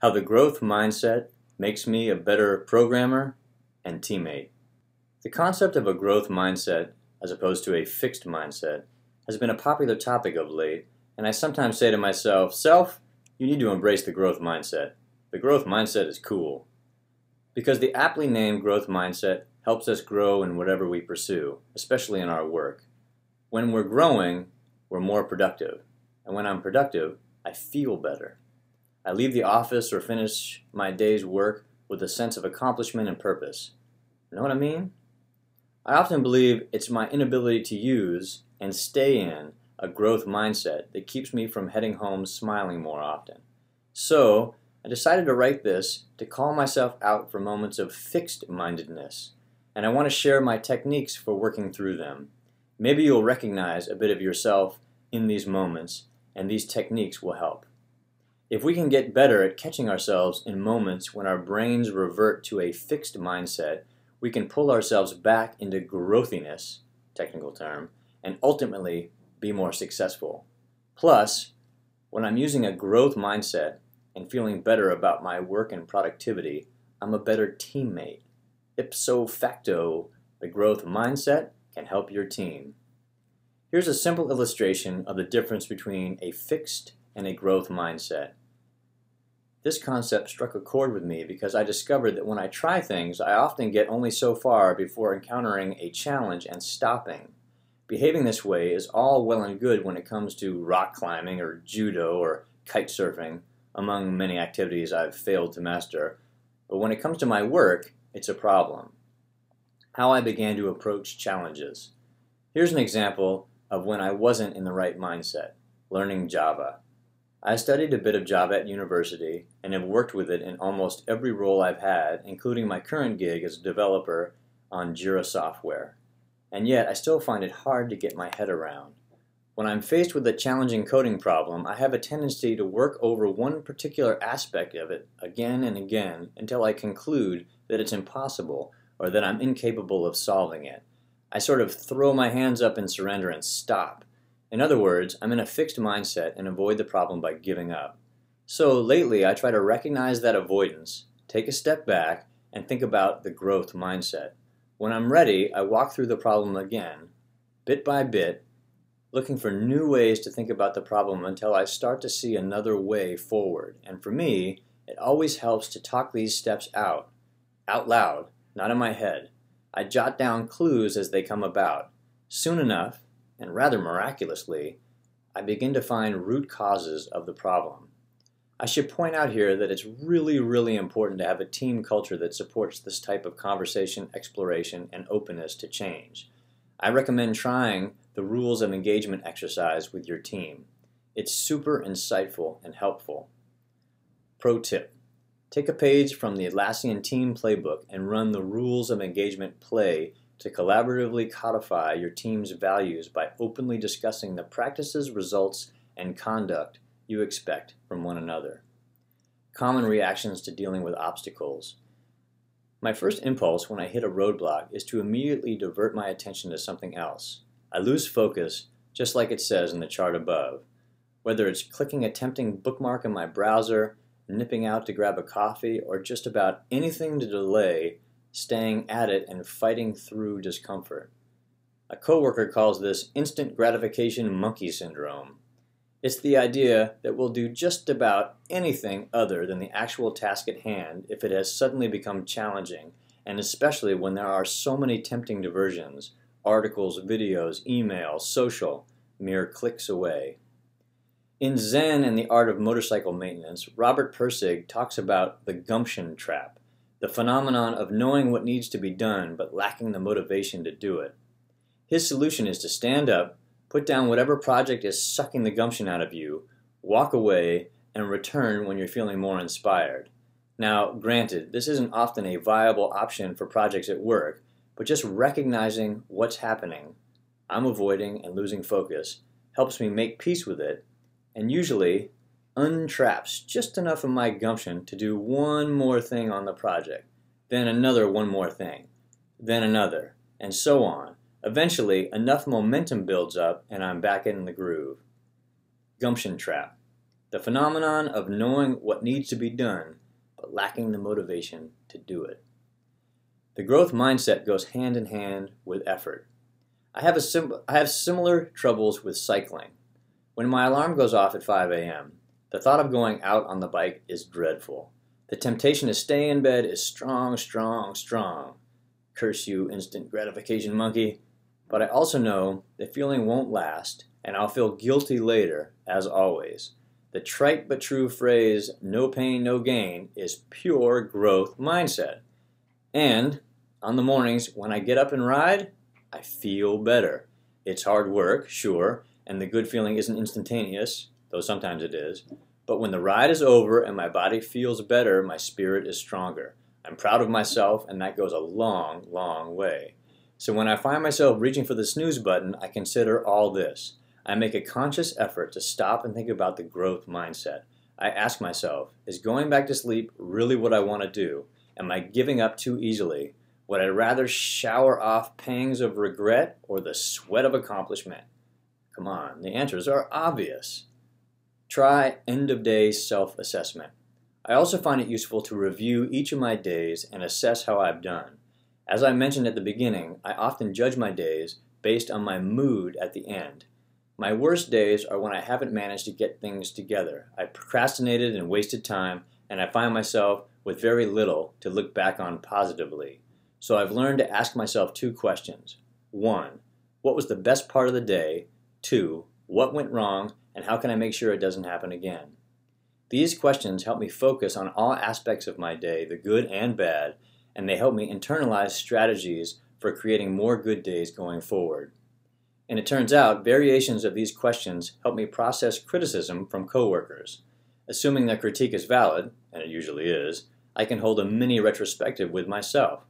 How the growth mindset makes me a better programmer and teammate. The concept of a growth mindset, as opposed to a fixed mindset, has been a popular topic of late, and I sometimes say to myself, Self, you need to embrace the growth mindset. The growth mindset is cool. Because the aptly named growth mindset helps us grow in whatever we pursue, especially in our work. When we're growing, we're more productive. And when I'm productive, I feel better. I leave the office or finish my day's work with a sense of accomplishment and purpose. You know what I mean? I often believe it's my inability to use and stay in a growth mindset that keeps me from heading home smiling more often. So, I decided to write this to call myself out for moments of fixed mindedness and I want to share my techniques for working through them. Maybe you'll recognize a bit of yourself in these moments, and these techniques will help. If we can get better at catching ourselves in moments when our brains revert to a fixed mindset, we can pull ourselves back into growthiness, technical term, and ultimately be more successful. Plus, when I'm using a growth mindset and feeling better about my work and productivity, I'm a better teammate ipso facto, the growth mindset can help your team. Here's a simple illustration of the difference between a fixed and a growth mindset. This concept struck a chord with me because I discovered that when I try things, I often get only so far before encountering a challenge and stopping. Behaving this way is all well and good when it comes to rock climbing or judo or kite surfing, among many activities I've failed to master. But when it comes to my work, it's a problem. How I began to approach challenges. Here's an example of when I wasn't in the right mindset learning Java. I studied a bit of Java at university and have worked with it in almost every role I've had, including my current gig as a developer on Jira software. And yet, I still find it hard to get my head around. When I'm faced with a challenging coding problem, I have a tendency to work over one particular aspect of it again and again until I conclude that it's impossible or that I'm incapable of solving it. I sort of throw my hands up in surrender and stop. In other words, I'm in a fixed mindset and avoid the problem by giving up. So lately, I try to recognize that avoidance, take a step back, and think about the growth mindset. When I'm ready, I walk through the problem again, bit by bit, looking for new ways to think about the problem until I start to see another way forward. And for me, it always helps to talk these steps out, out loud, not in my head. I jot down clues as they come about. Soon enough, and rather miraculously, I begin to find root causes of the problem. I should point out here that it's really, really important to have a team culture that supports this type of conversation, exploration, and openness to change. I recommend trying the rules of engagement exercise with your team. It's super insightful and helpful. Pro tip Take a page from the Atlassian Team Playbook and run the rules of engagement play to collaboratively codify your team's values by openly discussing the practices, results, and conduct you expect from one another. Common reactions to dealing with obstacles. My first impulse when I hit a roadblock is to immediately divert my attention to something else. I lose focus, just like it says in the chart above. Whether it's clicking a tempting bookmark in my browser, nipping out to grab a coffee, or just about anything to delay staying at it and fighting through discomfort. A coworker calls this instant gratification monkey syndrome. It's the idea that we'll do just about anything other than the actual task at hand if it has suddenly become challenging, and especially when there are so many tempting diversions articles, videos, emails, social, mere clicks away. In Zen and the Art of Motorcycle Maintenance, Robert Pirsig talks about the gumption trap, the phenomenon of knowing what needs to be done but lacking the motivation to do it. His solution is to stand up, Put down whatever project is sucking the gumption out of you, walk away, and return when you're feeling more inspired. Now, granted, this isn't often a viable option for projects at work, but just recognizing what's happening, I'm avoiding and losing focus, helps me make peace with it, and usually untraps just enough of my gumption to do one more thing on the project, then another one more thing, then another, and so on Eventually, enough momentum builds up and I'm back in the groove. Gumption trap. the phenomenon of knowing what needs to be done, but lacking the motivation to do it. The growth mindset goes hand in hand with effort. I have, a sim- I have similar troubles with cycling. When my alarm goes off at 5 a.m., the thought of going out on the bike is dreadful. The temptation to stay in bed is strong, strong, strong. Curse you, instant gratification monkey. But I also know the feeling won't last, and I'll feel guilty later, as always. The trite but true phrase, no pain, no gain, is pure growth mindset. And on the mornings when I get up and ride, I feel better. It's hard work, sure, and the good feeling isn't instantaneous, though sometimes it is. But when the ride is over and my body feels better, my spirit is stronger. I'm proud of myself, and that goes a long, long way. So when I find myself reaching for the snooze button, I consider all this. I make a conscious effort to stop and think about the growth mindset. I ask myself, is going back to sleep really what I want to do? Am I giving up too easily? Would I rather shower off pangs of regret or the sweat of accomplishment? Come on, the answers are obvious. Try end of day self assessment. I also find it useful to review each of my days and assess how I've done. As I mentioned at the beginning, I often judge my days based on my mood at the end. My worst days are when I haven't managed to get things together. I procrastinated and wasted time, and I find myself with very little to look back on positively. So I've learned to ask myself two questions. One, what was the best part of the day? Two, what went wrong? How can I make sure it doesn't happen again? These questions help me focus on all aspects of my day, the good and bad, and they help me internalize strategies for creating more good days going forward. And it turns out variations of these questions help me process criticism from coworkers. Assuming that critique is valid, and it usually is, I can hold a mini retrospective with myself.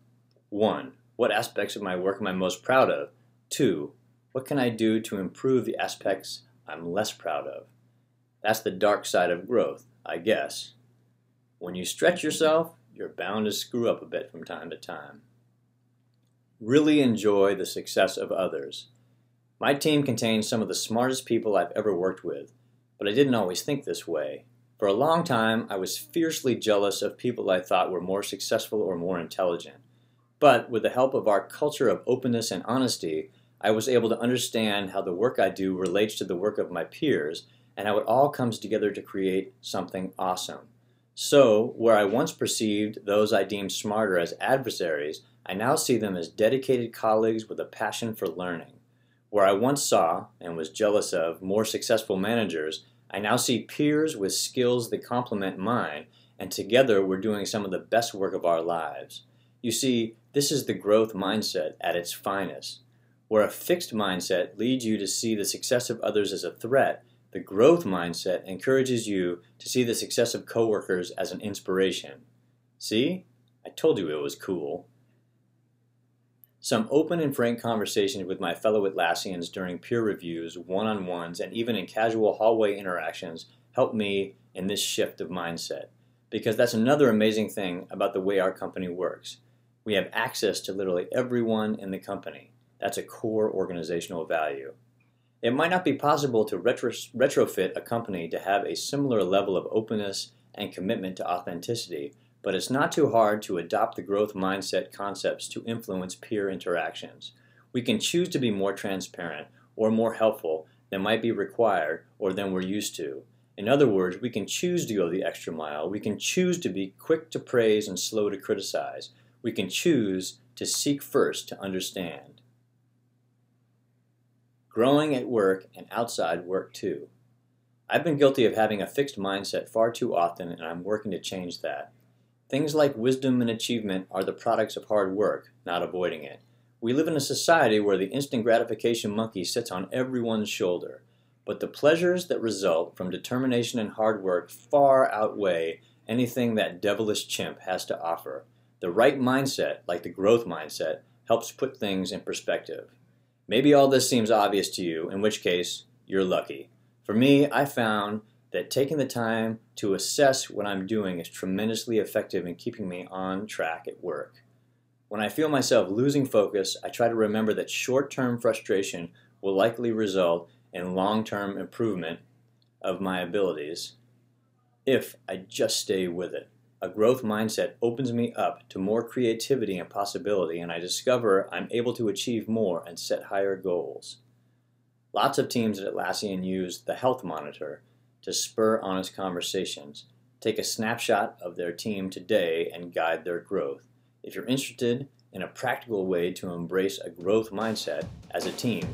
1. What aspects of my work am I most proud of? 2. What can I do to improve the aspects I'm less proud of. That's the dark side of growth, I guess. When you stretch yourself, you're bound to screw up a bit from time to time. Really enjoy the success of others. My team contains some of the smartest people I've ever worked with, but I didn't always think this way. For a long time, I was fiercely jealous of people I thought were more successful or more intelligent. But with the help of our culture of openness and honesty, I was able to understand how the work I do relates to the work of my peers and how it all comes together to create something awesome. So, where I once perceived those I deemed smarter as adversaries, I now see them as dedicated colleagues with a passion for learning. Where I once saw, and was jealous of, more successful managers, I now see peers with skills that complement mine, and together we're doing some of the best work of our lives. You see, this is the growth mindset at its finest. Where a fixed mindset leads you to see the success of others as a threat, the growth mindset encourages you to see the success of coworkers as an inspiration. See? I told you it was cool. Some open and frank conversations with my fellow Atlassians during peer reviews, one on ones, and even in casual hallway interactions helped me in this shift of mindset. Because that's another amazing thing about the way our company works. We have access to literally everyone in the company. That's a core organizational value. It might not be possible to retro- retrofit a company to have a similar level of openness and commitment to authenticity, but it's not too hard to adopt the growth mindset concepts to influence peer interactions. We can choose to be more transparent or more helpful than might be required or than we're used to. In other words, we can choose to go the extra mile. We can choose to be quick to praise and slow to criticize. We can choose to seek first to understand growing at work and outside work too. I've been guilty of having a fixed mindset far too often, and I'm working to change that. Things like wisdom and achievement are the products of hard work, not avoiding it. We live in a society where the instant gratification monkey sits on everyone's shoulder, but the pleasures that result from determination and hard work far outweigh anything that devilish chimp has to offer. The right mindset, like the growth mindset, helps put things in perspective. Maybe all this seems obvious to you, in which case, you're lucky. For me, I found that taking the time to assess what I'm doing is tremendously effective in keeping me on track at work. When I feel myself losing focus, I try to remember that short term frustration will likely result in long term improvement of my abilities. if I just stay with it. A growth mindset opens me up to more creativity and possibility, and I discover I'm able to achieve more and set higher goals. Lots of teams at Atlassian use the Health Monitor to spur honest conversations, take a snapshot of their team today, and guide their growth. If you're interested in a practical way to embrace a growth mindset as a team,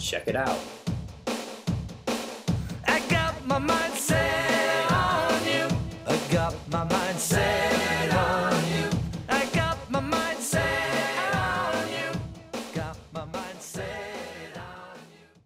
check it out. I got my mind set on you. I got my mind say.